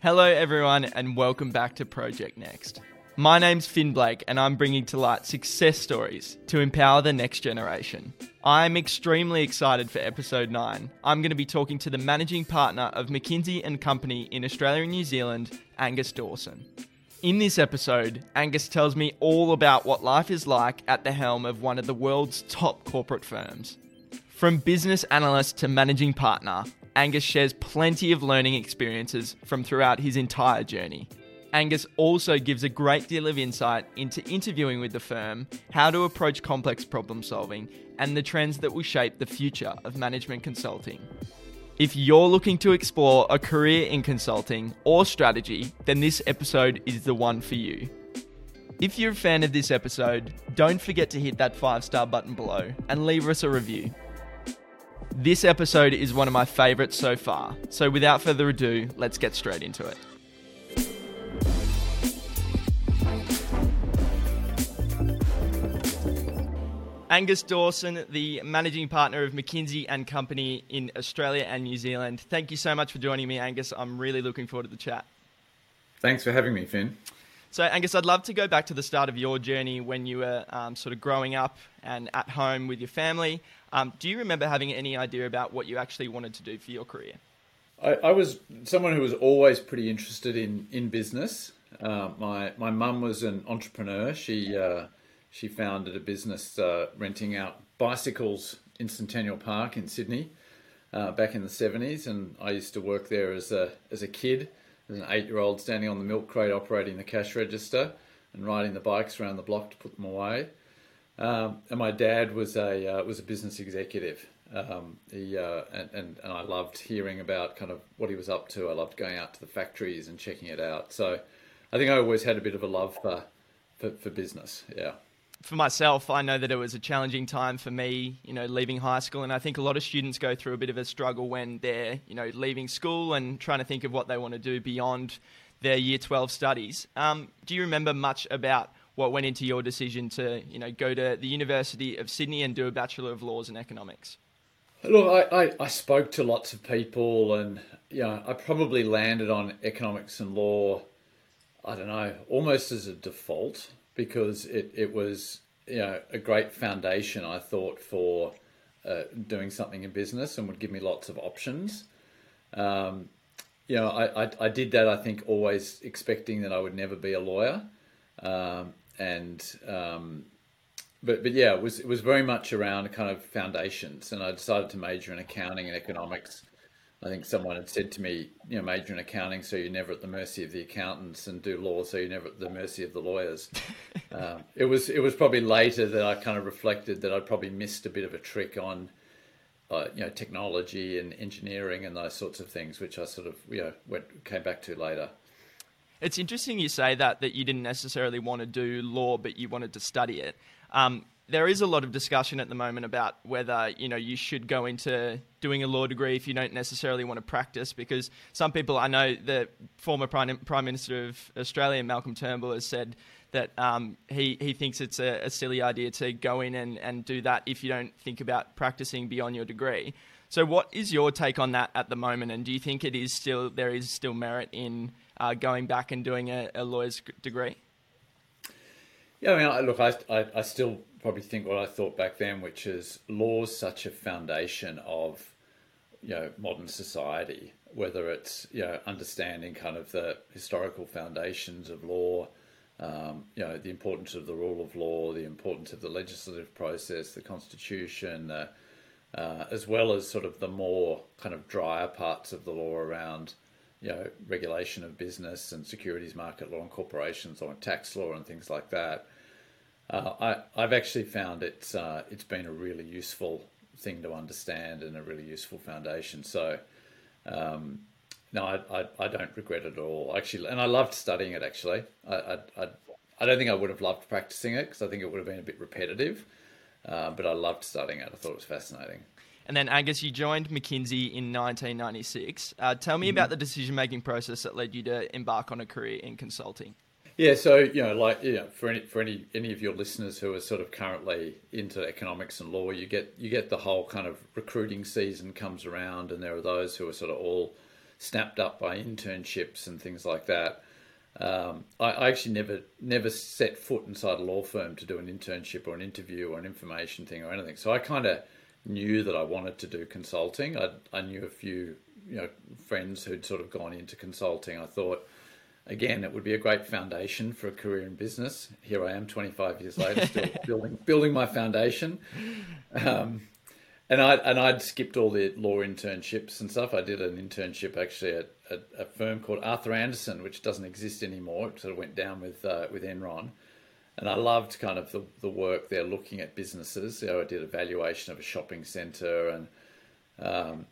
Hello, everyone, and welcome back to Project Next. My name's Finn Blake, and I'm bringing to light success stories to empower the next generation. I'm extremely excited for episode 9. I'm going to be talking to the managing partner of McKinsey and Company in Australia and New Zealand, Angus Dawson. In this episode, Angus tells me all about what life is like at the helm of one of the world's top corporate firms. From business analyst to managing partner, Angus shares plenty of learning experiences from throughout his entire journey. Angus also gives a great deal of insight into interviewing with the firm, how to approach complex problem solving, and the trends that will shape the future of management consulting. If you're looking to explore a career in consulting or strategy, then this episode is the one for you. If you're a fan of this episode, don't forget to hit that five star button below and leave us a review. This episode is one of my favourites so far, so without further ado, let's get straight into it. Angus Dawson, the managing partner of McKinsey and Company in Australia and New Zealand. Thank you so much for joining me, Angus. I'm really looking forward to the chat. Thanks for having me, Finn. So, Angus, I'd love to go back to the start of your journey when you were um, sort of growing up and at home with your family. Um, do you remember having any idea about what you actually wanted to do for your career? I, I was someone who was always pretty interested in in business. Uh, my my mum was an entrepreneur. She uh, she founded a business uh, renting out bicycles in Centennial Park in Sydney uh, back in the seventies, and I used to work there as a as a kid, as an eight year old, standing on the milk crate operating the cash register and riding the bikes around the block to put them away. Um, and my dad was a uh, was a business executive. Um, he uh, and, and and I loved hearing about kind of what he was up to. I loved going out to the factories and checking it out. So I think I always had a bit of a love for for, for business. Yeah for myself, I know that it was a challenging time for me, you know, leaving high school, and I think a lot of students go through a bit of a struggle when they're, you know, leaving school and trying to think of what they want to do beyond their Year 12 studies. Um, do you remember much about what went into your decision to, you know, go to the University of Sydney and do a Bachelor of Laws in Economics? Look, I, I, I spoke to lots of people, and you know, I probably landed on economics and law. I don't know, almost as a default because it, it was you know a great foundation I thought for uh, doing something in business and would give me lots of options. Um, you know, I, I, I, did that I think always expecting that I would never be a lawyer, um, and um, but but yeah, it was it was very much around kind of foundations, and I decided to major in accounting and economics I think someone had said to me, you know, major in accounting, so you're never at the mercy of the accountants, and do law, so you're never at the mercy of the lawyers. um, it was it was probably later that I kind of reflected that I'd probably missed a bit of a trick on, uh, you know, technology and engineering and those sorts of things, which I sort of you know went came back to later. It's interesting you say that that you didn't necessarily want to do law, but you wanted to study it. Um, there is a lot of discussion at the moment about whether you know you should go into doing a law degree if you don't necessarily want to practice because some people I know the former prime, prime minister of Australia Malcolm Turnbull has said that um, he he thinks it's a, a, silly idea to go in and, and do that if you don't think about practicing beyond your degree. So what is your take on that at the moment and do you think it is still there is still merit in uh, going back and doing a, a lawyer's degree? Yeah, I mean, look, I, I, I still probably think what I thought back then, which is law's such a foundation of you know modern society. Whether it's you know understanding kind of the historical foundations of law, um, you know the importance of the rule of law, the importance of the legislative process, the constitution, uh, uh, as well as sort of the more kind of drier parts of the law around you know regulation of business and securities market law and corporations law and tax law and things like that. Uh, I, have actually found it's uh, it's been a really useful thing to understand and a really useful foundation. So, um, no, I, I, I, don't regret it at all. Actually, and I loved studying it. Actually, I I, I, I don't think I would have loved practicing it because I think it would have been a bit repetitive. Uh, but I loved studying it. I thought it was fascinating. And then Angus, you joined McKinsey in 1996. Uh, tell me mm-hmm. about the decision making process that led you to embark on a career in consulting. Yeah, so you know, like you know, for any for any any of your listeners who are sort of currently into economics and law, you get you get the whole kind of recruiting season comes around, and there are those who are sort of all snapped up by internships and things like that. Um, I, I, actually never never set foot inside a law firm to do an internship or an interview or an information thing or anything. So I kind of knew that I wanted to do consulting. I, I knew a few you know friends who'd sort of gone into consulting. I thought again it would be a great foundation for a career in business. Here I am, 25 years later, still building building my foundation. Um, and I and I'd skipped all the law internships and stuff. I did an internship actually at, at a firm called Arthur Andersen, which doesn't exist anymore. It sort of went down with uh, with Enron, and I loved kind of the, the work there, looking at businesses. Know, I did a valuation of a shopping centre, and um,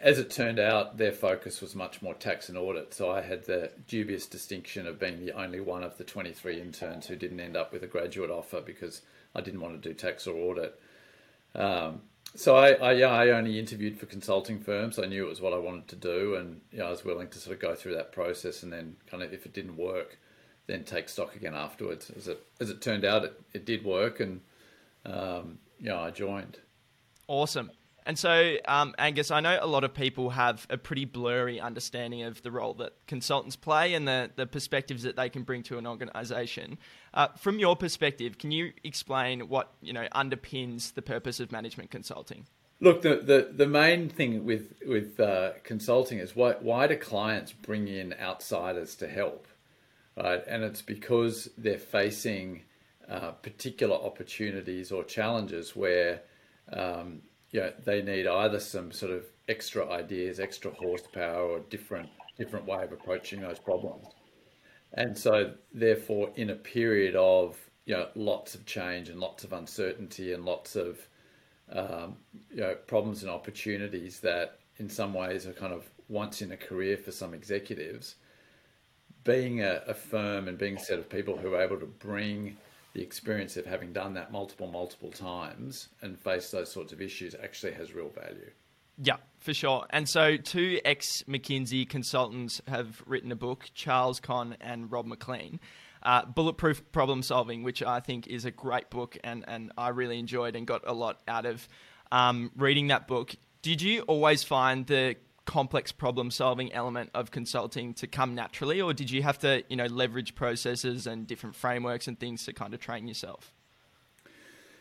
as it turned out, their focus was much more tax and audit. So I had the dubious distinction of being the only one of the 23 interns who didn't end up with a graduate offer because I didn't want to do tax or audit. Um, so I, I, yeah, I only interviewed for consulting firms. I knew it was what I wanted to do, and you know, I was willing to sort of go through that process, and then kind of if it didn't work, then take stock again afterwards. As it as it turned out, it, it did work, and um, know, I joined. Awesome. And so, um, Angus, I know a lot of people have a pretty blurry understanding of the role that consultants play and the, the perspectives that they can bring to an organisation. Uh, from your perspective, can you explain what you know underpins the purpose of management consulting? Look, the, the, the main thing with with uh, consulting is why why do clients bring in outsiders to help, right? And it's because they're facing uh, particular opportunities or challenges where um, you know, they need either some sort of extra ideas, extra horsepower, or different different way of approaching those problems. And so, therefore, in a period of you know lots of change and lots of uncertainty and lots of um, you know problems and opportunities that in some ways are kind of once in a career for some executives, being a, a firm and being a set of people who are able to bring the experience of having done that multiple, multiple times and face those sorts of issues actually has real value. Yeah, for sure. And so, two ex McKinsey consultants have written a book, Charles Conn and Rob McLean. Uh, Bulletproof Problem Solving, which I think is a great book and, and I really enjoyed and got a lot out of um, reading that book. Did you always find the complex problem solving element of consulting to come naturally, or did you have to, you know, leverage processes and different frameworks and things to kind of train yourself?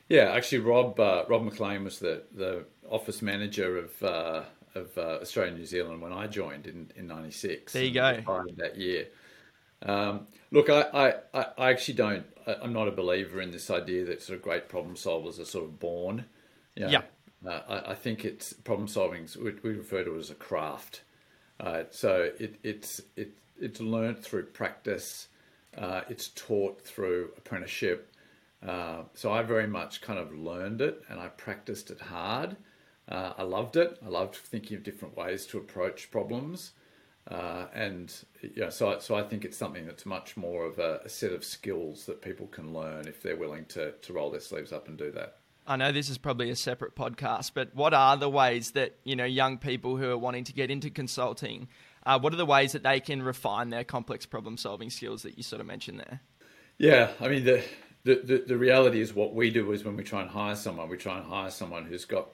Yeah, actually, Rob uh, Rob McLean was the the office manager of uh, of uh, Australia New Zealand when I joined in in '96. There you go. That year. Um, look, I, I, I actually don't. I, am not a believer in this idea that sort of great problem solvers are sort of born. You know, yeah. Uh, I, I, think it's problem solving. We, we, refer to it as a craft. Uh, so it, it's it, it's learned through practice. Uh, it's taught through apprenticeship. Uh, so I very much kind of learned it and I practiced it hard. Uh, I loved it. I loved thinking of different ways to approach problems. Uh, and yeah, so so I think it's something that's much more of a, a set of skills that people can learn if they're willing to to roll their sleeves up and do that. I know this is probably a separate podcast, but what are the ways that you know young people who are wanting to get into consulting? Uh, what are the ways that they can refine their complex problem solving skills that you sort of mentioned there? Yeah, I mean the, the the, the reality is what we do is when we try and hire someone, we try and hire someone who's got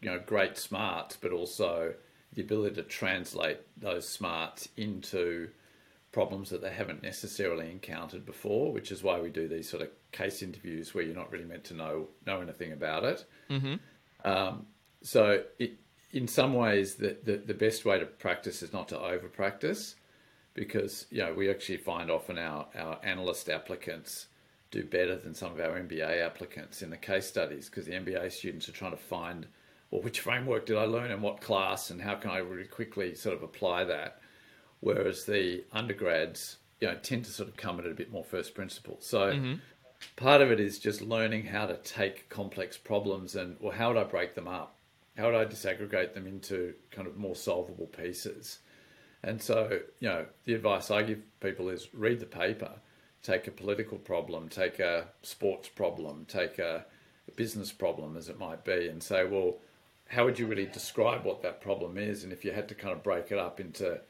you know great smarts, but also the ability to translate those smarts into problems that they haven't necessarily encountered before, which is why we do these sort of case interviews where you're not really meant to know know anything about it. Mm-hmm. Um, so, it, in some ways, the, the, the best way to practice is not to over practice, because you know we actually find often our our analyst applicants do better than some of our MBA applicants in the case studies because the MBA students are trying to find well which framework did I learn in what class and how can I really quickly sort of apply that whereas the undergrads, you know, tend to sort of come at it a bit more first principles. So mm-hmm. part of it is just learning how to take complex problems and, well, how would I break them up? How would I disaggregate them into kind of more solvable pieces? And so, you know, the advice I give people is read the paper, take a political problem, take a sports problem, take a business problem, as it might be, and say, well, how would you really describe what that problem is? And if you had to kind of break it up into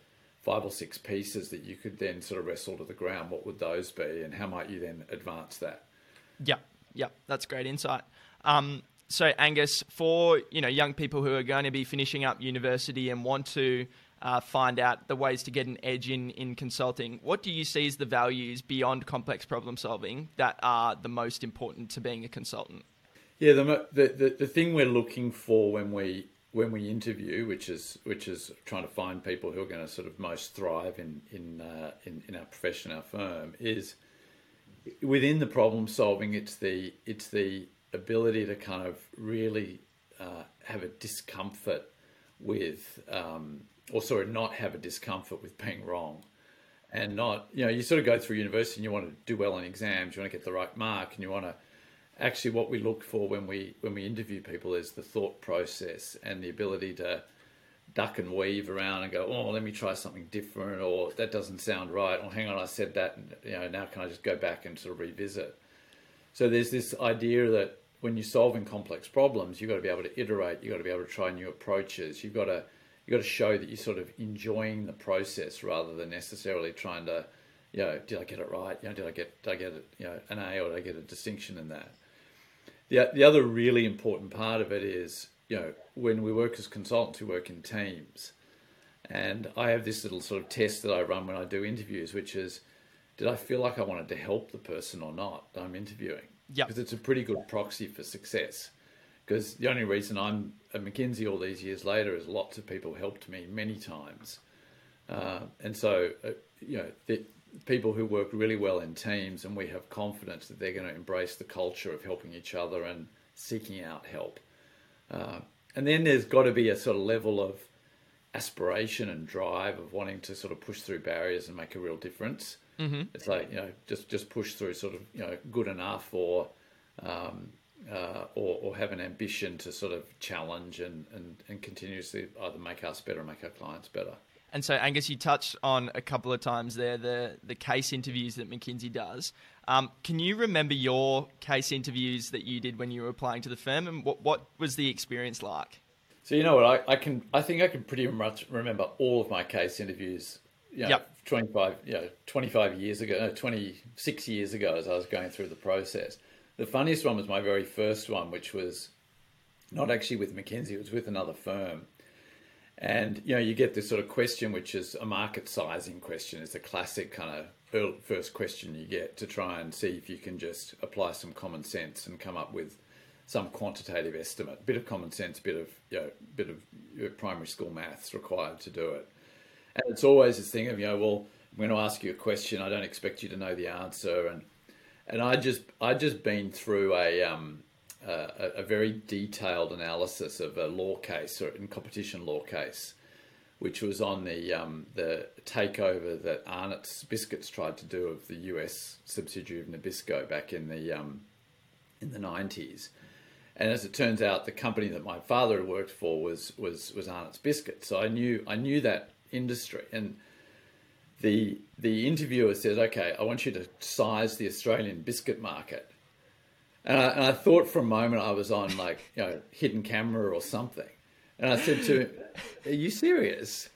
five or six pieces that you could then sort of wrestle to the ground, what would those be, and how might you then advance that? Yeah, yeah, that's great insight. Um, so Angus, for you know young people who are going to be finishing up university and want to uh, find out the ways to get an edge in, in consulting. What do you see as the values beyond complex problem solving that are the most important to being a consultant? Yeah, the, the, the, thing we're looking for when we when we interview, which is which is trying to find people who are going to sort of most thrive in in uh, in, in our profession, our firm, is within the problem solving. It's the it's the ability to kind of really uh, have a discomfort with um, or sort of not have a discomfort with being wrong and not, you know, you sort of go through university and you want to do well in exams, you want to get the right mark, and you want to actually what we look for when we when we interview people is the thought process and the ability to duck and weave around and go, oh, let me try something different, or that doesn't sound right, or hang on, I said that, and you know, now can I just go back and sort of revisit? So there's this idea that when you're solving complex problems, you've got to be able to iterate, you've got to be able to try new approaches, you've got to you've got to show that you're sort of enjoying the process rather than necessarily trying to, you know, did I get it right? You know, did I get did I get it, you know, an A or did I get a distinction in that? The the other really important part of it is, you know, when we work as consultants, we work in teams. And I have this little sort of test that I run when I do interviews, which is, did I feel like I wanted to help the person or not that I'm interviewing? Yeah. Because it's a pretty good proxy for success because the only reason I'm at McKinsey all these years later is lots of people helped me many times, uh, and so uh, you know the people who work really well in teams, and we have confidence that they're going to embrace the culture of helping each other and seeking out help. Uh, and then there's got to be a sort of level of aspiration and drive of wanting to sort of push through barriers and make a real difference. Mm-hmm. It's like you know just just push through sort of you know good enough or um, uh, or, or, have an ambition to sort of challenge and, and, and continuously either make us better or make our clients better. And so, Angus, you touched on a couple of times there the, the case interviews that McKinsey does. Um, can you remember your case interviews that you did when you were applying to the firm, and what, what was the experience like? So you know what I, I can I think I can pretty much remember all of my case interviews. You know, yep. 25, you know, 25 years ago, no, 26 years ago, as I was going through the process. The funniest one was my very first one, which was not actually with McKinsey, it was with another firm. And you know, you get this sort of question, which is a market sizing question. It's a classic kind of first question you get to try and see if you can just apply some common sense and come up with some quantitative estimate. Bit of common sense, bit of you know, bit of primary school maths required to do it. And it's always this thing of you know, well, I'm going to ask you a question. I don't expect you to know the answer, and and I just I just been through a um, a, a, very detailed analysis of a law case or in competition law case, which was on the um, the takeover that Arnott's Biscuits tried to do of the U.S. subsidiary of Nabisco back in the um, in the nineties. And as it turns out, the company that my father had worked for was was was Arnott's Biscuits. So I knew I knew that industry and the the interviewer says, "Okay, I want you to size the Australian biscuit market." And I, and I, thought for a moment I was on like you know hidden camera or something, and I said to him, "Are you serious?"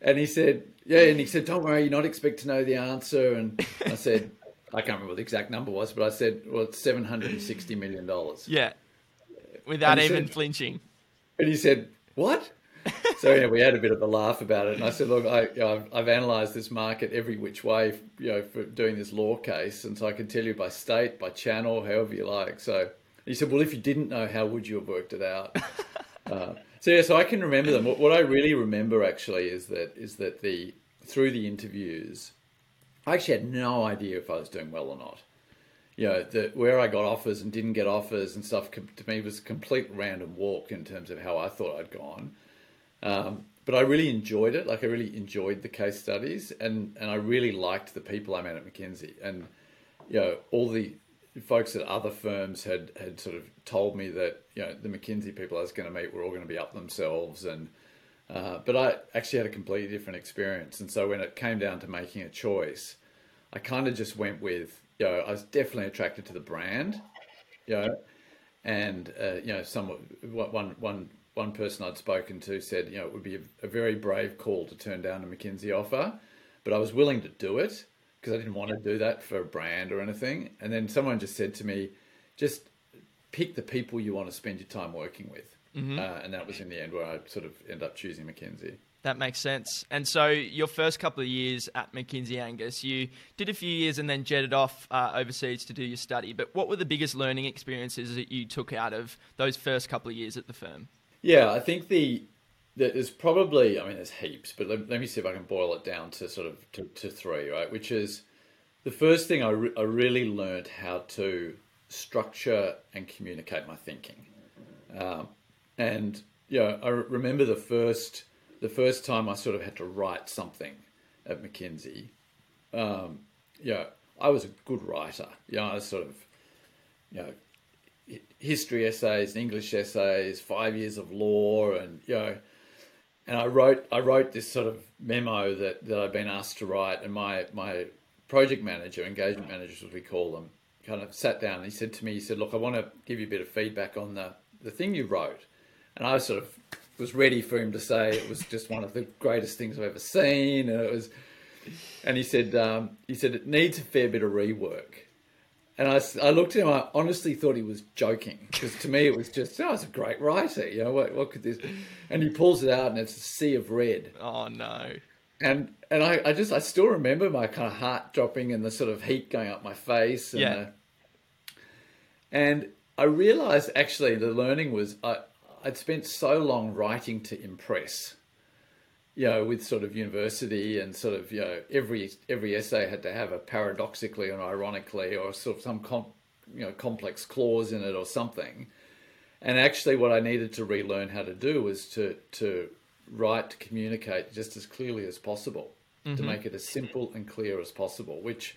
And he said, "Yeah." And he said, "Don't worry, you're not expect to know the answer." And I said, "I can't remember what the exact number was, but I said, well, it's seven hundred and sixty million dollars." Yeah, without even said, flinching. And he said, "What?" So yeah, we had a bit of a laugh about it, and I said, "Look, I, I've, I've analysed this market every which way, you know, for doing this law case, and so I can tell you by state, by channel, however you like." So he said, "Well, if you didn't know, how would you have worked it out?" uh, so yeah, so I can remember them. What, what I really remember actually is that is that the through the interviews, I actually had no idea if I was doing well or not. You know, the, where I got offers and didn't get offers and stuff to me was a complete random walk in terms of how I thought I'd gone. Um, but I really enjoyed it. Like I really enjoyed the case studies, and and I really liked the people I met at McKinsey, and you know all the folks at other firms had had sort of told me that you know the McKinsey people I was going to meet were all going to be up themselves, and uh, but I actually had a completely different experience, and so when it came down to making a choice, I kind of just went with you know I was definitely attracted to the brand, you know, and uh, you know some one one one person I'd spoken to said, you know, it would be a, very brave call to turn down a McKinsey offer, but I was willing to do it because I didn't want to do that for a brand or anything. And then someone just said to me, just pick the people you want to spend your time working with. Mm-hmm. Uh, and that was in the end where I sort of end up choosing McKinsey. That makes sense. And so, your first couple of years at McKinsey Angus, you did a few years and then jetted off uh, overseas to do your study. But what were the biggest learning experiences that you took out of those first couple of years at the firm? Yeah, I think the there's probably, I mean, there's heaps, but let, let me see if I can boil it down to sort of to, to three, right? Which is the first thing I, re- I really learned how to structure and communicate my thinking. Um, and, you know, I remember the first the first time I sort of had to write something at McKinsey, um, you know, I was a good writer. You know, I was sort of, you know, history essays, English essays, five years of law, and you know, and I wrote I wrote this sort of memo that, that I've been asked to write, and my my project manager, engagement managers as we call them, kind of sat down and he said to me, he said, "Look, I want to give you a bit of feedback on the the thing you wrote," and I sort of was ready for him to say it was just one of the greatest things I've ever seen, and it was. And he said, um, he said it needs a fair bit of rework. And I, I looked at him. I honestly thought he was joking because to me it was just, oh, it's a great writer. You know what? What could this? And he pulls it out, and it's a sea of red. Oh no! And and I, I just I still remember my kind of heart dropping and the sort of heat going up my face. And yeah. The, and I realized actually the learning was I I'd spent so long writing to impress, you know, with sort of university and sort of you know every every essay had to have a paradoxically and ironically or sort of some com, you know complex clause in it or something. And actually, what I needed to relearn how to do was to to write to communicate just as clearly as possible, mm-hmm. to make it as simple and clear as possible. Which,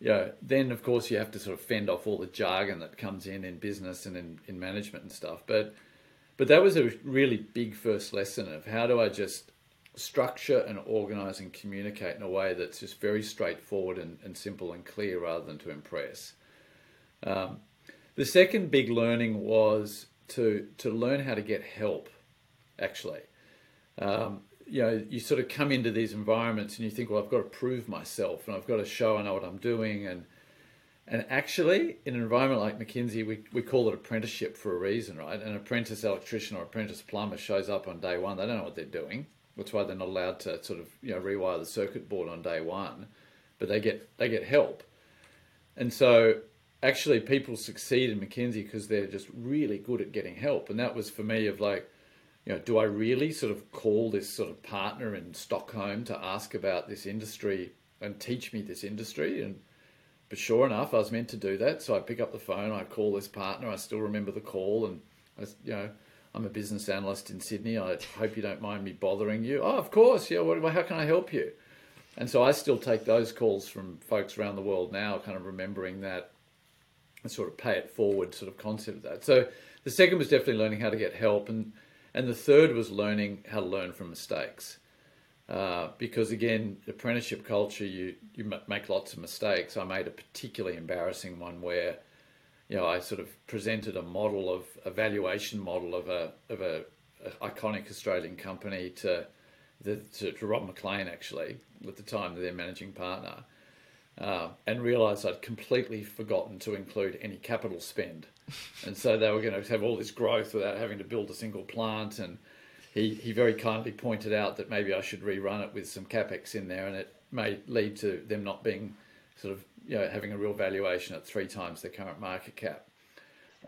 you know, then of course you have to sort of fend off all the jargon that comes in in business and in, in management and stuff. But but that was a really big first lesson of how do I just structure and organize and communicate in a way that's just very straightforward and, and simple and clear rather than to impress. Um, the second big learning was to to learn how to get help. Actually, um, you know, you sort of come into these environments and you think, well, I've got to prove myself and I've got to show I know what I'm doing and and actually, in an environment like McKinsey, we, we call it apprenticeship for a reason, right? An apprentice electrician or apprentice plumber shows up on day one. They don't know what they're doing. That's why they're not allowed to sort of you know rewire the circuit board on day one, but they get they get help. And so, actually, people succeed in McKinsey because they're just really good at getting help. And that was for me of like, you know, do I really sort of call this sort of partner in Stockholm to ask about this industry and teach me this industry and but sure enough, I was meant to do that. So I pick up the phone, I call this partner. I still remember the call, and I, you know, I'm a business analyst in Sydney. I hope you don't mind me bothering you. Oh, of course. Yeah. What, how can I help you? And so I still take those calls from folks around the world now, kind of remembering that sort of pay it forward sort of concept of that. So the second was definitely learning how to get help, and and the third was learning how to learn from mistakes. Uh, because again, apprenticeship culture, you you make lots of mistakes. I made a particularly embarrassing one where, you know, I sort of presented a model of a valuation model of a of a, a iconic Australian company to, the, to, to Rob McLean actually at the time their managing partner, uh, and realised I'd completely forgotten to include any capital spend, and so they were going to have all this growth without having to build a single plant and he, he very kindly pointed out that maybe I should rerun it with some capex in there, and it may lead to them not being sort of you know having a real valuation at three times their current market cap.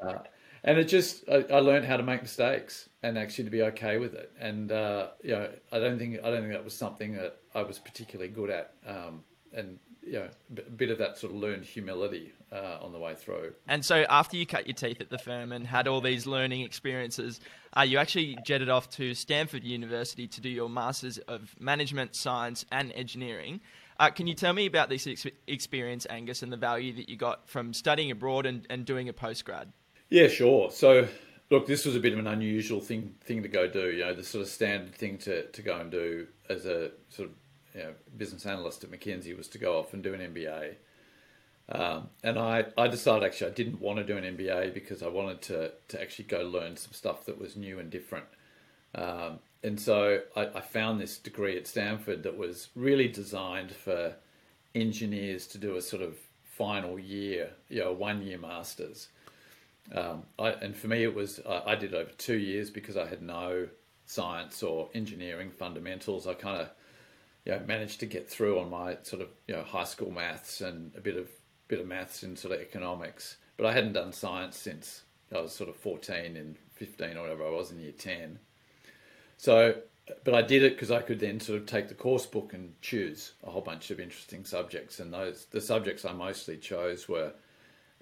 Uh, and it just I, I, learned how to make mistakes and actually to be okay with it. And uh, you know I don't think I don't think that was something that I was particularly good at. Um, and you know, a bit of that sort of learned humility uh, on the way through. And so, after you cut your teeth at the firm and had all these learning experiences, uh, you actually jetted off to Stanford University to do your Masters of Management, Science, and Engineering. Uh, can you tell me about this ex- experience, Angus, and the value that you got from studying abroad and, and doing a postgrad? Yeah, sure. So, look, this was a bit of an unusual thing thing to go do. You know, the sort of standard thing to, to go and do as a sort of you know, business analyst at McKinsey was to go off and do an MBA. Um, and I, I decided actually I didn't want to do an MBA because I wanted to, to actually go learn some stuff that was new and different. Um, and so I, I, found this degree at Stanford that was really designed for engineers to do a sort of final year, you know, one year masters. Um, I, and for me, it was I, I did over two years because I had no science or engineering fundamentals. I kind of you know, managed to get through on my sort of you know high school maths and a bit of bit of maths and sort of economics. But I hadn't done science since I was sort of 14 and 15 or whatever I was in year 10. So, but I did it because I could then sort of take the course book and choose a whole bunch of interesting subjects. And those the subjects I mostly chose were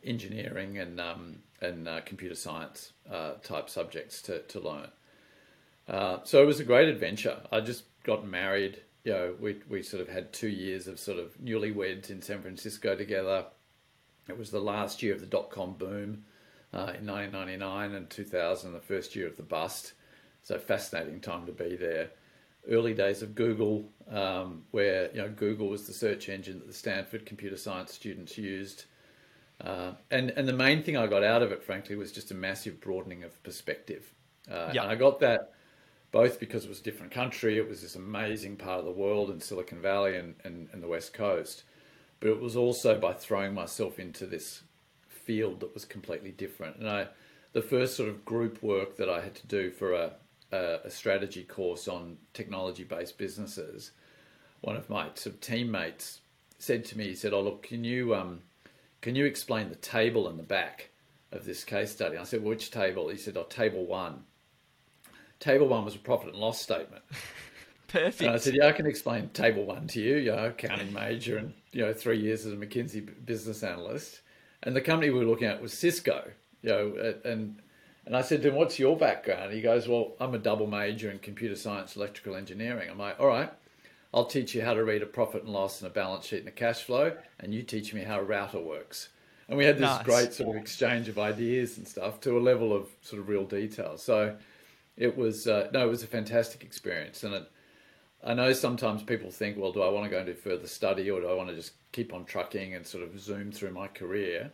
engineering and um, and uh, computer science uh, type subjects to to learn. Uh, so it was a great adventure. I just got married. You know, we we sort of had two years of sort of newlyweds in San Francisco together. It was the last year of the dot com boom uh, in 1999 and 2000, the first year of the bust. So fascinating time to be there. Early days of Google, um, where you know Google was the search engine that the Stanford computer science students used. Uh, and and the main thing I got out of it, frankly, was just a massive broadening of perspective. Uh, yeah. And I got that both because it was a different country, it was this amazing part of the world in Silicon Valley and, and, and the West Coast, but it was also by throwing myself into this field that was completely different. And I, the first sort of group work that I had to do for a, a, a strategy course on technology-based businesses, one of my sort of teammates said to me, he said, "Oh look, can you um, can you explain the table in the back of this case study?" I said, "Which table?" He said, "Oh, table one." Table one was a profit and loss statement. Perfect. And I said, yeah, I can explain table one to you, you know, accounting major and, you know, three years as a McKinsey business analyst. And the company we were looking at was Cisco, you know, and and I said to him, what's your background? He goes, well, I'm a double major in computer science, electrical engineering. I'm like, all right, I'll teach you how to read a profit and loss and a balance sheet and a cash flow, and you teach me how a router works. And we had this nice. great sort of exchange of ideas and stuff to a level of sort of real detail. So it was uh, no, it was a fantastic experience, and it, I know sometimes people think, well, do I want to go and do further study, or do I want to just keep on trucking and sort of zoom through my career?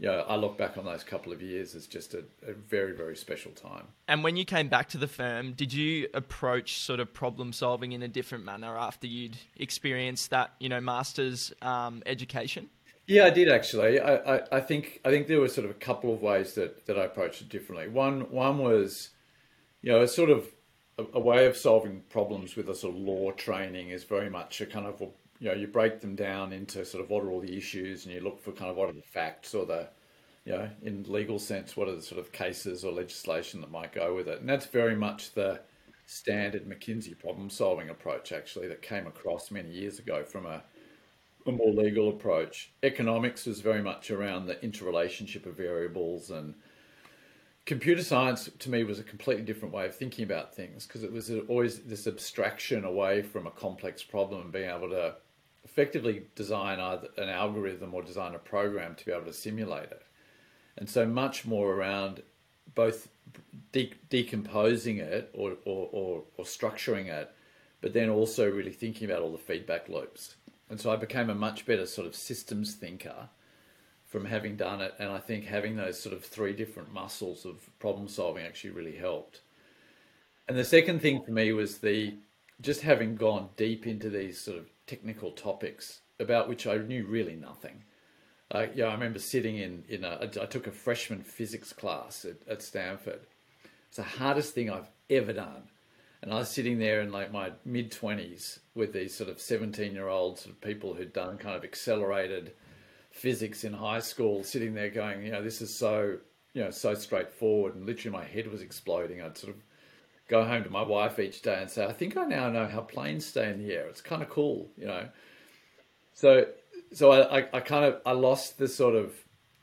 Yeah, I look back on those couple of years as just a, a, very, very special time. And when you came back to the firm, did you approach sort of problem solving in a different manner after you'd experienced that, you know, master's um, education? Yeah, I did actually. I, I, I, think I think there were sort of a couple of ways that, that I approached it differently. One one was you know, a sort of a, a, way of solving problems with a sort of law training is very much a kind of, you know, you break them down into sort of what are all the issues and you look for kind of what are the facts or the, you know, in legal sense, what are the sort of cases or legislation that might go with it. And that's very much the standard McKinsey problem solving approach, actually, that came across many years ago from a, a more legal approach. Economics was very much around the interrelationship of variables and computer science to me was a completely different way of thinking about things because it was always this abstraction away from a complex problem and being able to effectively design either an algorithm or design a program to be able to simulate it. And so much more around both de- decomposing it or, or, or, or structuring it, but then also really thinking about all the feedback loops. And so I became a much better sort of systems thinker from having done it. And I think having those sort of three different muscles of problem solving actually really helped. And the second thing for me was the just having gone deep into these sort of technical topics about which I knew really nothing. Uh, yeah, I remember sitting in in a, I took a freshman physics class at, at Stanford. It's the hardest thing I've ever done. And I was sitting there in like my mid twenties with these sort of seventeen year old sort of people who'd done kind of accelerated physics in high school, sitting there going, you know, this is so, you know, so straightforward, and literally my head was exploding. I'd sort of go home to my wife each day and say, I think I now know how planes stay in the air. It's kind of cool, you know. So, so I, I, I kind of I lost the sort of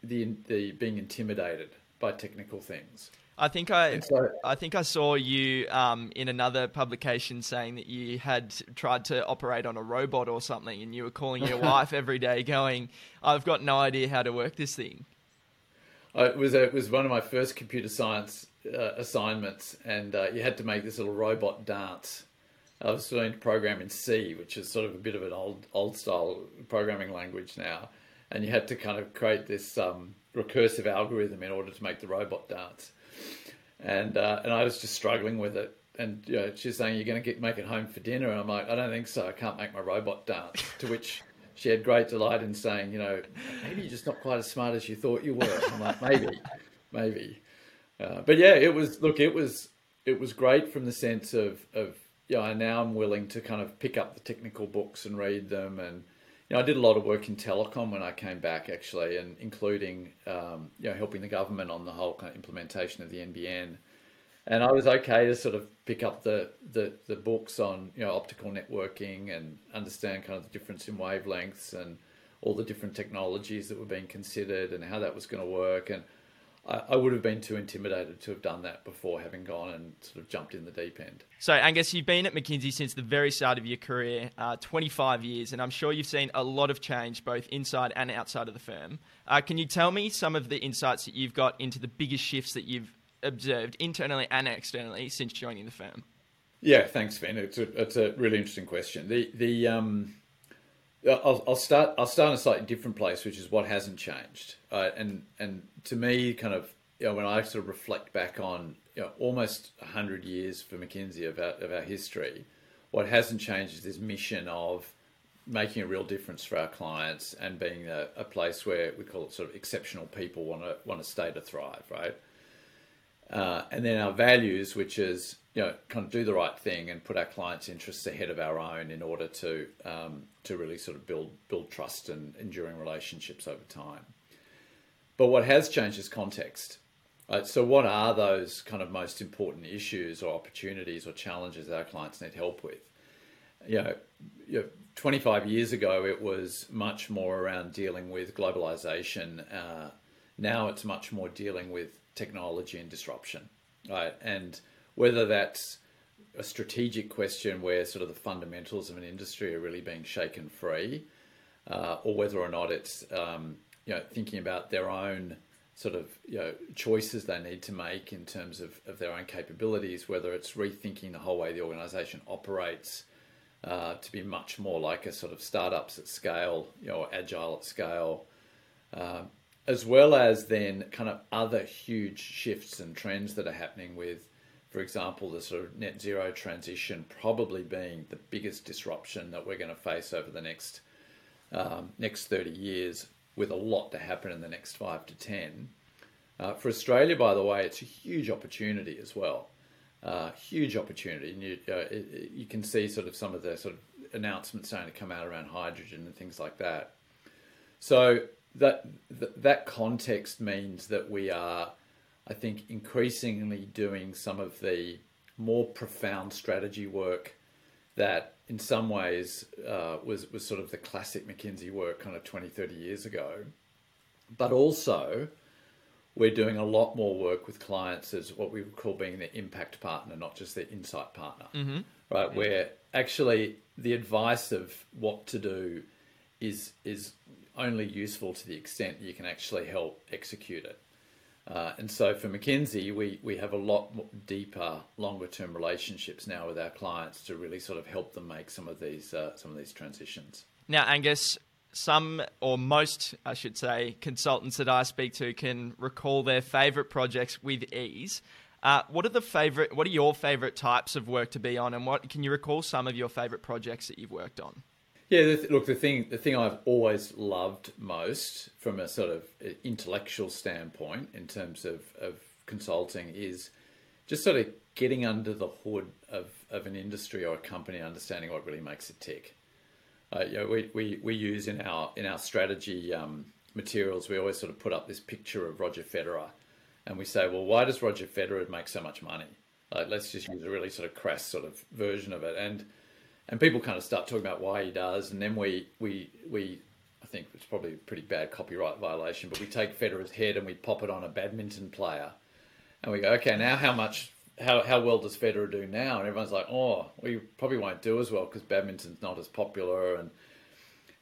the the being intimidated by technical things. I think I, so, I think I saw you um, in another publication saying that you had tried to operate on a robot or something, and you were calling your wife every day, going, "I've got no idea how to work this thing." it was a, it was one of my first computer science uh, assignments, and uh, you had to make this little robot dance. I was learning to program in C, which is sort of a bit of an old old style programming language now, and you had to kind of create this um, recursive algorithm in order to make the robot dance and uh, and I was just struggling with it. And you know, she's saying, "You're going to get make it home for dinner," and I'm like, "I don't think so. I can't make my robot dance." to which she had great delight in saying, "You know, maybe you're just not quite as smart as you thought you were." I'm like, "Maybe, maybe." Uh, but yeah, it was. Look, it was. it was great from the sense of of yeah, you know, now I'm willing to kind of pick up the technical books and read them and you know, I did a lot of work in telecom when I came back, actually, and including um, you know helping the government on the whole kind of implementation of the NBN. And I was okay to sort of pick up the, the, the books on you know optical networking and understand kind of the difference in wavelengths and all the different technologies that were being considered and how that was going to work. And I, I, would have been too intimidated to have done that before having gone and sort of jumped in the deep end. So, Angus, you've been at McKinsey since the very start of your career, uh, 25 years, and I'm sure you've seen a lot of change both inside and outside of the firm. Uh, can you tell me some of the insights that you've got into the biggest shifts that you've observed internally and externally since joining the firm? Yeah, thanks, Finn. It's a, it's a really interesting question. The the um, I'll, I'll, start. I'll start in a slightly different place, which is what hasn't changed. Uh, and and to me, kind of, you know, when I sort of reflect back on you know, almost hundred years for McKinsey of our, of our history, what hasn't changed is this mission of making a real difference for our clients and being a, a place where we call it sort of exceptional people want to want to stay to thrive, right? Uh, and then our values, which is you know kind of do the right thing and put our clients' interests ahead of our own in order to um, to really sort of build build trust and enduring relationships over time. But what has changed is context. Right? So, what are those kind of most important issues or opportunities or challenges that our clients need help with? You know, you know 25 years ago, it was much more around dealing with globalization. Uh, now it's much more dealing with technology and disruption, right? And whether that's a strategic question where sort of the fundamentals of an industry are really being shaken free, uh, or whether or not it's um, you know thinking about their own sort of you know choices they need to make in terms of, of their own capabilities, whether it's rethinking the whole way the organization operates uh, to be much more like a sort of startups at scale, you know, agile at scale. Um, as well as then kind of other huge shifts and trends that are happening with, for example, the sort of net zero transition probably being the biggest disruption that we're going to face over the next um, next 30 years, with a lot to happen in the next five to 10. Uh, for Australia, by the way, it's a huge opportunity as well. Uh, huge opportunity. And you, uh, it, you can see sort of some of the sort of announcements starting to come out around hydrogen and things like that. So that that context means that we are, I think, increasingly doing some of the more profound strategy work that in some ways uh, was, was sort of the classic McKinsey work kind of 20, 30 years ago. But also, we're doing a lot more work with clients as what we would call being the impact partner, not just the insight partner. Mm-hmm. Right, yeah. where actually the advice of what to do is is only useful to the extent you can actually help execute it. Uh, and so for McKinsey, we, we have a lot deeper, longer term relationships now with our clients to really sort of help them make some of these uh, some of these transitions. Now, Angus, some or most, I should say, consultants that I speak to can recall their favourite projects with ease. Uh, what are the favorite? What are your favourite types of work to be on, and what can you recall some of your favourite projects that you've worked on? Yeah, the, look, the thing the thing I've always loved most from a sort of intellectual standpoint in terms of, of consulting is just sort of getting under the hood of, of an industry or a company, understanding what really makes it tick. Uh, you know, we, we, we use in our in our strategy um, materials, we always sort of put up this picture of Roger Federer, and we say, well, why does Roger Federer make so much money? Let's just use a really sort of crass sort of version of it, and and people kind of start talking about why he does, and then we we we I think it's probably a pretty bad copyright violation, but we take Federer's head and we pop it on a badminton player, and we go, okay, now how much how how well does Federer do now? And everyone's like, oh, we probably won't do as well because badminton's not as popular, and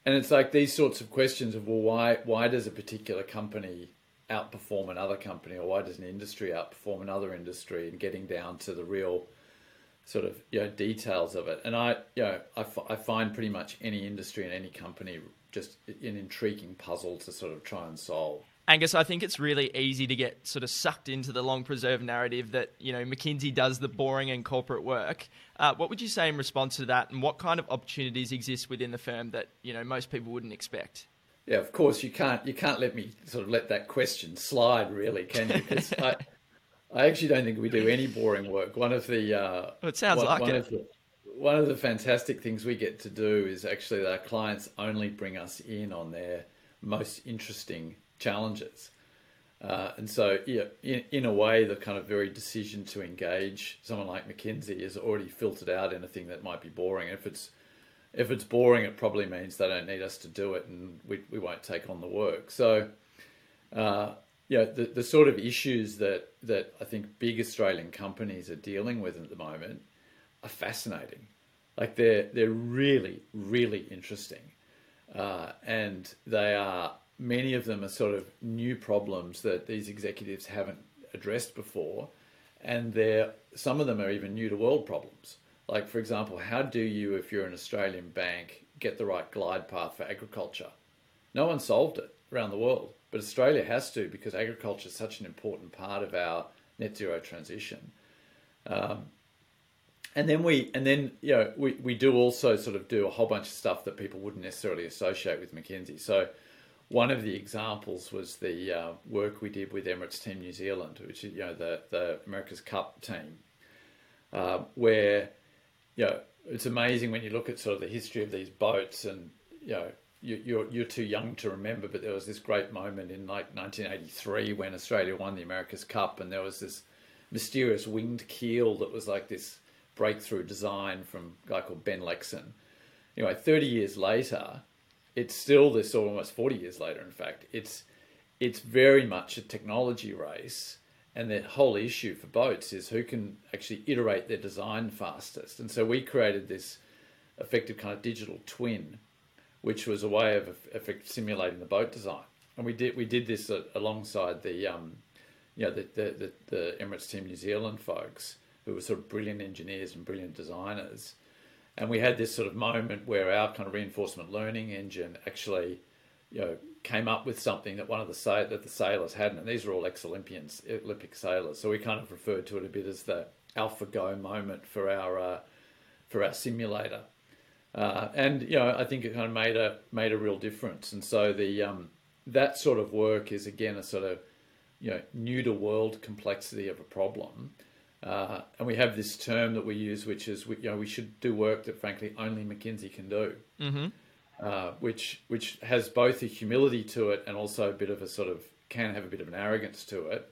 and it's like these sorts of questions of well, why why does a particular company outperform another company, or why does an industry outperform another industry, and getting down to the real sort of you know details of it. And I you know I, f- I find pretty much any industry and any company just an intriguing puzzle to sort of try and solve. Angus, I think it's really easy to get sort of sucked into the long preserved narrative that you know McKinsey does the boring and corporate work. Uh, what would you say in response to that, and what kind of opportunities exist within the firm that you know most people wouldn't expect? Yeah, of course you can't you can't let me sort of let that question slide, really, can you? Because I, I actually don't think we do any boring work. One of the uh, well, it sounds one, like one it. Of the, one of the fantastic things we get to do is actually that our clients only bring us in on their most interesting challenges. Uh, and so, yeah, in, in a way, the kind of very decision to engage someone like McKinsey is already filtered out anything that might be boring. If it's if it's boring, it probably means they don't need us to do it, and we, we won't take on the work. So, uh, yeah, the, the sort of issues that that I think big Australian companies are dealing with at the moment are fascinating. Like they're they're really really interesting, uh, and they are many of them are sort of new problems that these executives haven't addressed before, and they're some of them are even new to world problems. Like for example, how do you, if you're an Australian bank, get the right glide path for agriculture? No one solved it around the world, but Australia has to because agriculture is such an important part of our net zero transition. Um, and then we and then you know we, we do also sort of do a whole bunch of stuff that people wouldn't necessarily associate with McKinsey. So one of the examples was the uh, work we did with Emirates Team New Zealand, which is you know the the America's Cup team, uh, where you know it's amazing when you look at sort of the history of these boats and you know you're you're too young to remember, but there was this great moment in like 1983 when Australia won the America's Cup, and there was this mysterious winged keel that was like this breakthrough design from a guy called Ben Lexcen. Anyway, 30 years later, it's still this, or almost 40 years later, in fact, it's it's very much a technology race. And the whole issue for boats is who can actually iterate their design fastest. And so we created this effective kind of digital twin, which was a way of effect simulating the boat design. And we did we did this alongside the um, you know the, the, the, the Emirates Team New Zealand folks who were sort of brilliant engineers and brilliant designers. And we had this sort of moment where our kind of reinforcement learning engine actually, you know, came up with something that one of the that the sailors hadn't, and these are all ex-Olympians, Olympic sailors. So we kind of referred to it a bit as the AlphaGo moment for our uh, for our simulator. Uh, and you know, I think it kind of made a made a real difference. And so the um, that sort of work is again a sort of you know new to world complexity of a problem uh, and we have this term that we use, which is we, you know we should do work that frankly only McKinsey can do, mm-hmm. uh, which which has both a humility to it and also a bit of a sort of can have a bit of an arrogance to it.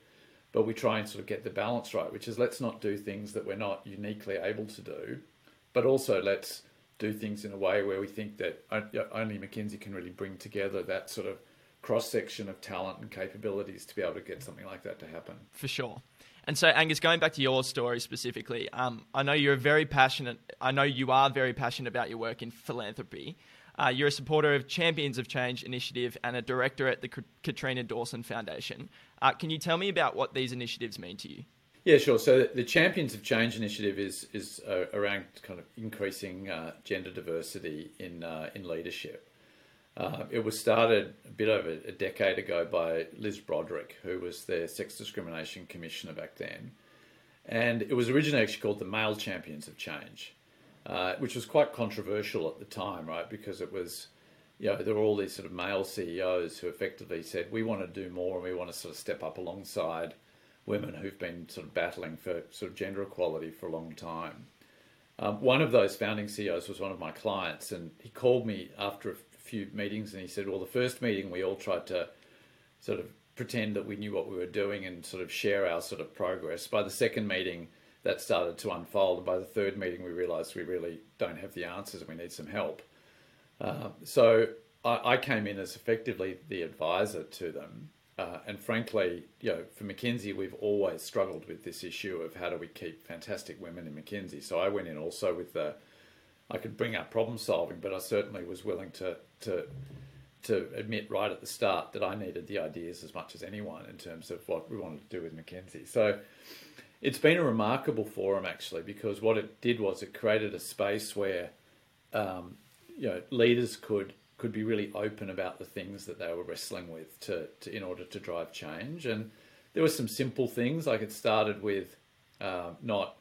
But we try and sort of get the balance right, which is let's not do things that we're not uniquely able to do, but also let's do things in a way where we think that only McKinsey can really bring together that sort of cross section of talent and capabilities to be able to get something like that to happen. For sure. And so, Angus, going back to your story specifically, um, I know you're very passionate. I know you are very passionate about your work in philanthropy. Uh, you're a supporter of Champions of Change initiative and a director at the Katrina Dawson Foundation. Uh, can you tell me about what these initiatives mean to you? Yeah, sure. So the Champions of Change initiative is is uh, around kind of increasing uh, gender diversity in uh, in leadership. Uh, it was started a bit over a decade ago by Liz Broderick, who was the sex discrimination commissioner back then. And it was originally actually called the Male Champions of Change, uh, which was quite controversial at the time, right? Because it was, you know, there were all these sort of male CEOs who effectively said, we want to do more and we want to sort of step up alongside women who've been sort of battling for sort of gender equality for a long time. Um, one of those founding CEOs was one of my clients, and he called me after a few meetings, and he said, "Well, the first meeting we all tried to sort of pretend that we knew what we were doing and sort of share our sort of progress. By the second meeting, that started to unfold, and by the third meeting, we realised we really don't have the answers and we need some help. Uh, so I, I, came in as effectively the advisor to them. Uh, and frankly, you know, for McKinsey, we've always struggled with this issue of how do we keep fantastic women in McKinsey. So I went in also with the I could bring up problem solving, but I certainly was willing to to to admit right at the start that I needed the ideas as much as anyone in terms of what we wanted to do with McKinsey. So it's been a remarkable forum actually because what it did was it created a space where um, you know leaders could could be really open about the things that they were wrestling with to, to in order to drive change and there were some simple things like it started with uh, not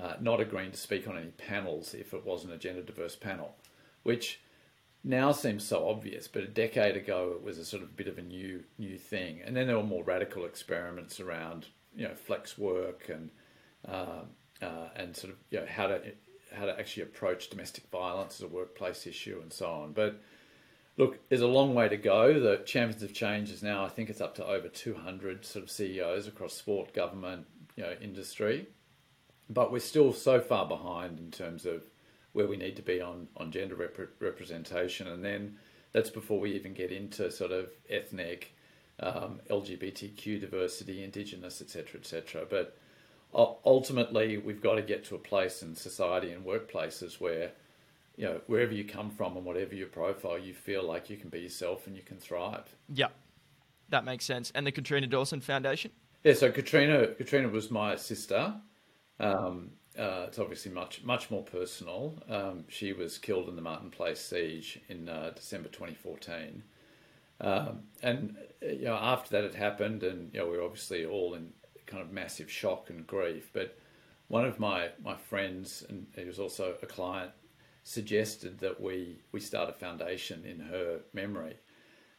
uh, not agreeing to speak on any panels if it wasn't a gender diverse panel, which now seems so obvious, but a decade ago it was a sort of bit of a new new thing. And then there were more radical experiments around you know flex work and uh, uh, and sort of you know how to how to actually approach domestic violence as a workplace issue and so on. But look, there's a long way to go. The Champions of Change is now, I think it's up to over 200 sort of CEOs across sport, government, you know, industry. But we're still so far behind in terms of where we need to be on, on gender rep- representation. And then that's before we even get into sort of ethnic, um, LGBTQ diversity, Indigenous, etc., etc. But ultimately, we've got to get to a place in society and workplaces where, you know, wherever you come from and whatever your profile, you feel like you can be yourself and you can thrive. Yeah, that makes sense. And the Katrina Dawson Foundation. Yeah, so Katrina, Katrina was my sister. Um, uh, it's obviously much much more personal. Um, she was killed in the Martin Place siege in uh, December 2014, um, and you know after that had happened, and you know we were obviously all in kind of massive shock and grief. But one of my, my friends, and he was also a client, suggested that we, we start a foundation in her memory.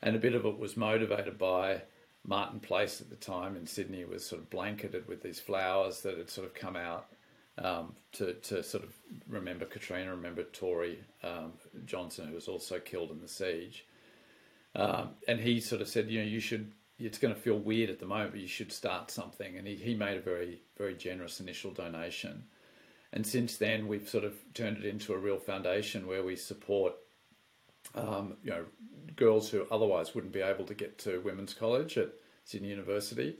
And a bit of it was motivated by Martin Place at the time in Sydney was sort of blanketed with these flowers that had sort of come out um, to, to sort of remember Katrina, remember Tori um, Johnson, who was also killed in the siege. Um, and he sort of said, you know, you should it's going to feel weird at the moment, but you should start something. And he, he made a very, very generous initial donation. And since then, we've sort of turned it into a real foundation where we support, um, you know, girls who otherwise wouldn't be able to get to women's college at Sydney University,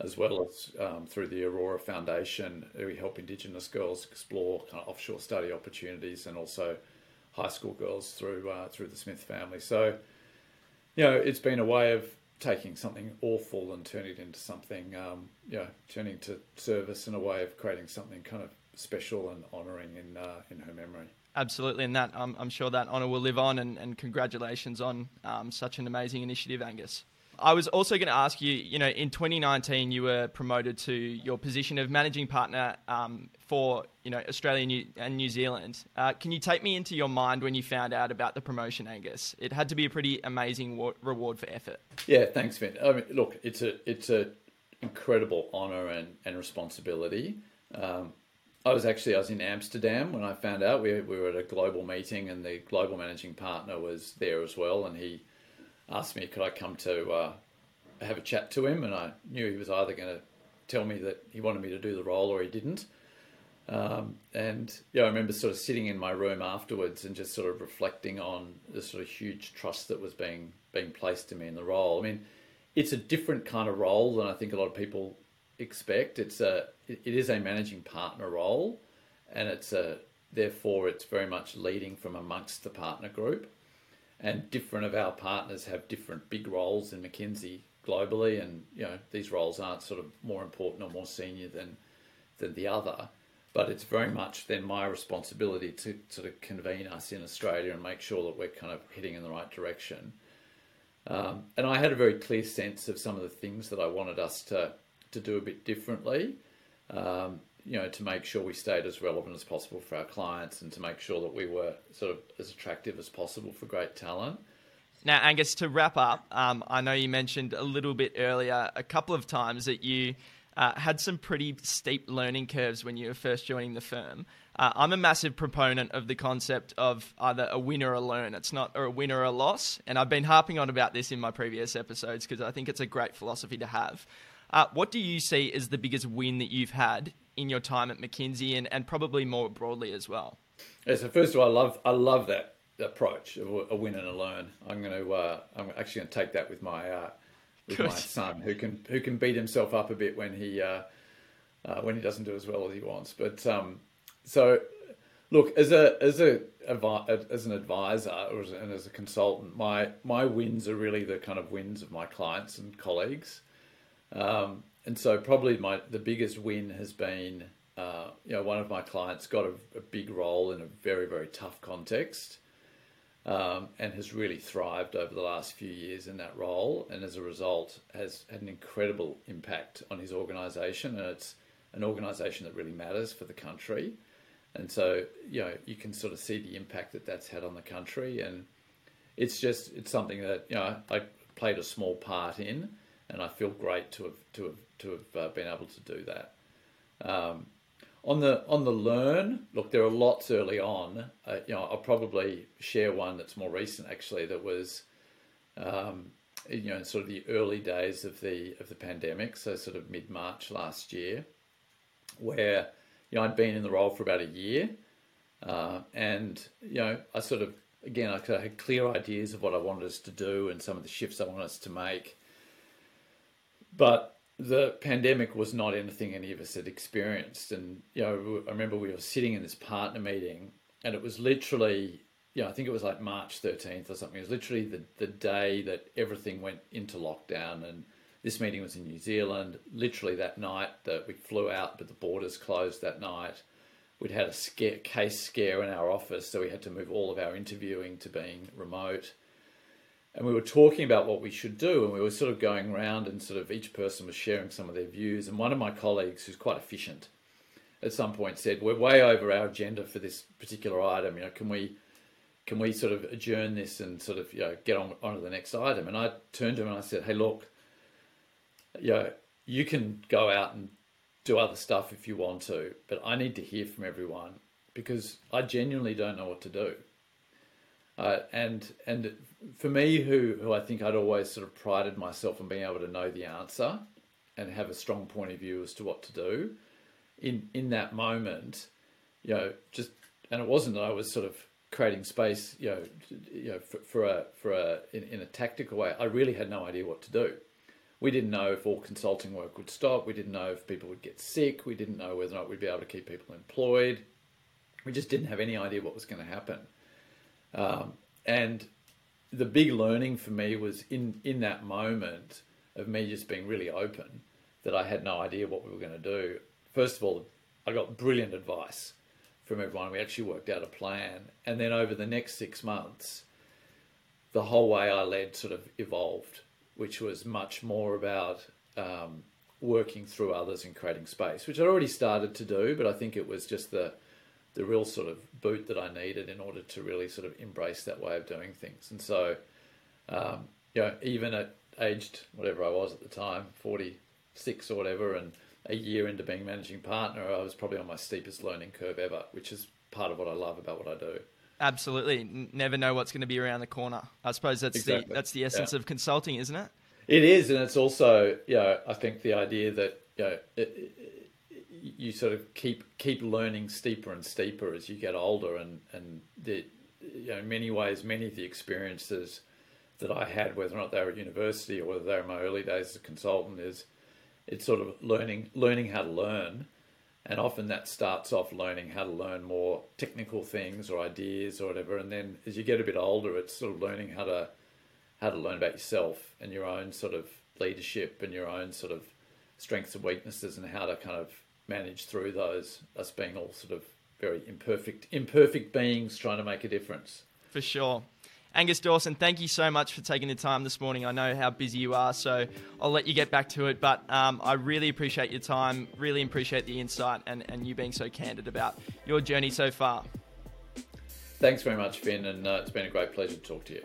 as well as um, through the Aurora Foundation, we help Indigenous girls explore kind of offshore study opportunities, and also high school girls through uh, through the Smith family. So, you know, it's been a way of taking something awful and turning it into something, um, you know, turning to service in a way of creating something kind of special and honouring in uh, in her memory. Absolutely, and that um, I'm sure that honour will live on. And, and congratulations on um, such an amazing initiative, Angus. I was also going to ask you, you know, in 2019, you were promoted to your position of managing partner um, for, you know, Australia and New Zealand. Uh, can you take me into your mind when you found out about the promotion, Angus? It had to be a pretty amazing reward for effort. Yeah, thanks, Vin. I mean, look, it's a it's a incredible honour and, and responsibility. Um, I was actually I was in Amsterdam when I found out. We, we were at a global meeting, and the global managing partner was there as well, and he asked me could I come to uh, have a chat to him, and I knew he was either going to tell me that he wanted me to do the role or he didn't. Um, and yeah, I remember sort of sitting in my room afterwards and just sort of reflecting on the sort of huge trust that was being being placed in me in the role. I mean, it's a different kind of role than I think a lot of people expect. It's a it is a managing partner role, and it's a therefore it's very much leading from amongst the partner group and different of our partners have different big roles in McKinsey globally, and you know these roles aren't sort of more important or more senior than than the other. But it's very much then my responsibility to sort of convene us in Australia and make sure that we're kind of heading in the right direction. Um, and I had a very clear sense of some of the things that I wanted us to to do a bit differently. Um, you know, to make sure we stayed as relevant as possible for our clients and to make sure that we were sort of as attractive as possible for great talent. Now, Angus, to wrap up, um, I know you mentioned a little bit earlier a couple of times that you uh, had some pretty steep learning curves when you were first joining the firm. Uh, I'm a massive proponent of the concept of either a win or a learn. It's not a win or a loss. And I've been harping on about this in my previous episodes because I think it's a great philosophy to have. Uh, what do you see as the biggest win that you've had in your time at McKinsey and, and probably more broadly as well? Yeah, so first of all, I love I love that approach of a win and a learn. I'm going to uh, I'm actually going to take that with my uh, with Good. my son who can who can beat himself up a bit when he uh, uh when he doesn't do as well as he wants. But um, so look as a as a as an advisor or as, and as a consultant, my my wins are really the kind of wins of my clients and colleagues. Um, and so probably my the biggest win has been uh, you know one of my clients got a, a, big role in a very very tough context um, and has really thrived over the last few years in that role and as a result has had an incredible impact on his organization and it's an organization that really matters for the country. And so you know you can sort of see the impact that that's had on the country and it's just it's something that you know I played a small part in and I feel great to have to have to have uh, been able to do that. Um, on the on the learn, look, there are lots early on. Uh, you know, I'll probably share one that's more recent actually. That was, um, you know, in sort of the early days of the of the pandemic, so sort of mid March last year, where you know I'd been in the role for about a year, uh, and you know I sort of again I had clear ideas of what I wanted us to do and some of the shifts I wanted us to make, but the pandemic was not anything any of us had experienced. And, you know, I remember we were sitting in this partner meeting and it was literally, you know, I think it was like March 13th or something. It was literally the, the day that everything went into lockdown. And this meeting was in New Zealand. Literally that night that we flew out, but the borders closed that night. We'd had a scare, case scare in our office, so we had to move all of our interviewing to being remote and we were talking about what we should do and we were sort of going around and sort of each person was sharing some of their views. And one of my colleagues who's quite efficient at some point said we're way over our agenda for this particular item. You know can we can we sort of adjourn this and sort of you know get on onto the next item? And i turned to him and i said hey look you know you can go out and do other stuff if you want to but i need to hear from everyone because i genuinely don't know what to do uh, and and for me, who who I think I'd always sort of prided myself on being able to know the answer and have a strong point of view as to what to do, in in that moment, you know, just and it wasn't that I was sort of creating space, you know, you know, for, for a for a in, in a tactical way. I really had no idea what to do. We didn't know if all consulting work would stop. We didn't know if people would get sick. We didn't know whether or not we'd be able to keep people employed. We just didn't have any idea what was going to happen. Um, and the big learning for me was in, in that moment of me just being really open that I had no idea what we were going to do. First of all, I got brilliant advice from everyone. We actually worked out a plan. And then over the next six months, the whole way I led sort of evolved, which was much more about um, working through others and creating space, which I'd already started to do, but I think it was just the the real sort of boot that I needed in order to really sort of embrace that way of doing things. And so, um, you know, even at aged whatever I was at the time, 46 or whatever, and a year into being managing partner, I was probably on my steepest learning curve ever, which is part of what I love about what I do. Absolutely, never know what's going to be around the corner. I suppose that's exactly. the that's the essence yeah. of consulting, isn't it? It is, and it's also, you know, I think the idea that you know, it, you sort of keep keep learning steeper and steeper as you get older, and and the, you know in many ways many of the experiences that I had, whether or not they were at university or whether they were in my early days as a consultant, is it's sort of learning learning how to learn, and often that starts off learning how to learn more technical things or ideas or whatever, and then as you get a bit older, it's sort of learning how to how to learn about yourself and your own sort of leadership and your own sort of strengths and weaknesses and how to kind of manage through those, us being all sort of very imperfect, imperfect beings trying to make a difference. For sure. Angus Dawson, thank you so much for taking the time this morning. I know how busy you are, so I'll let you get back to it. But um, I really appreciate your time, really appreciate the insight, and, and you being so candid about your journey so far. Thanks very much, Finn, and uh, it's been a great pleasure to talk to you.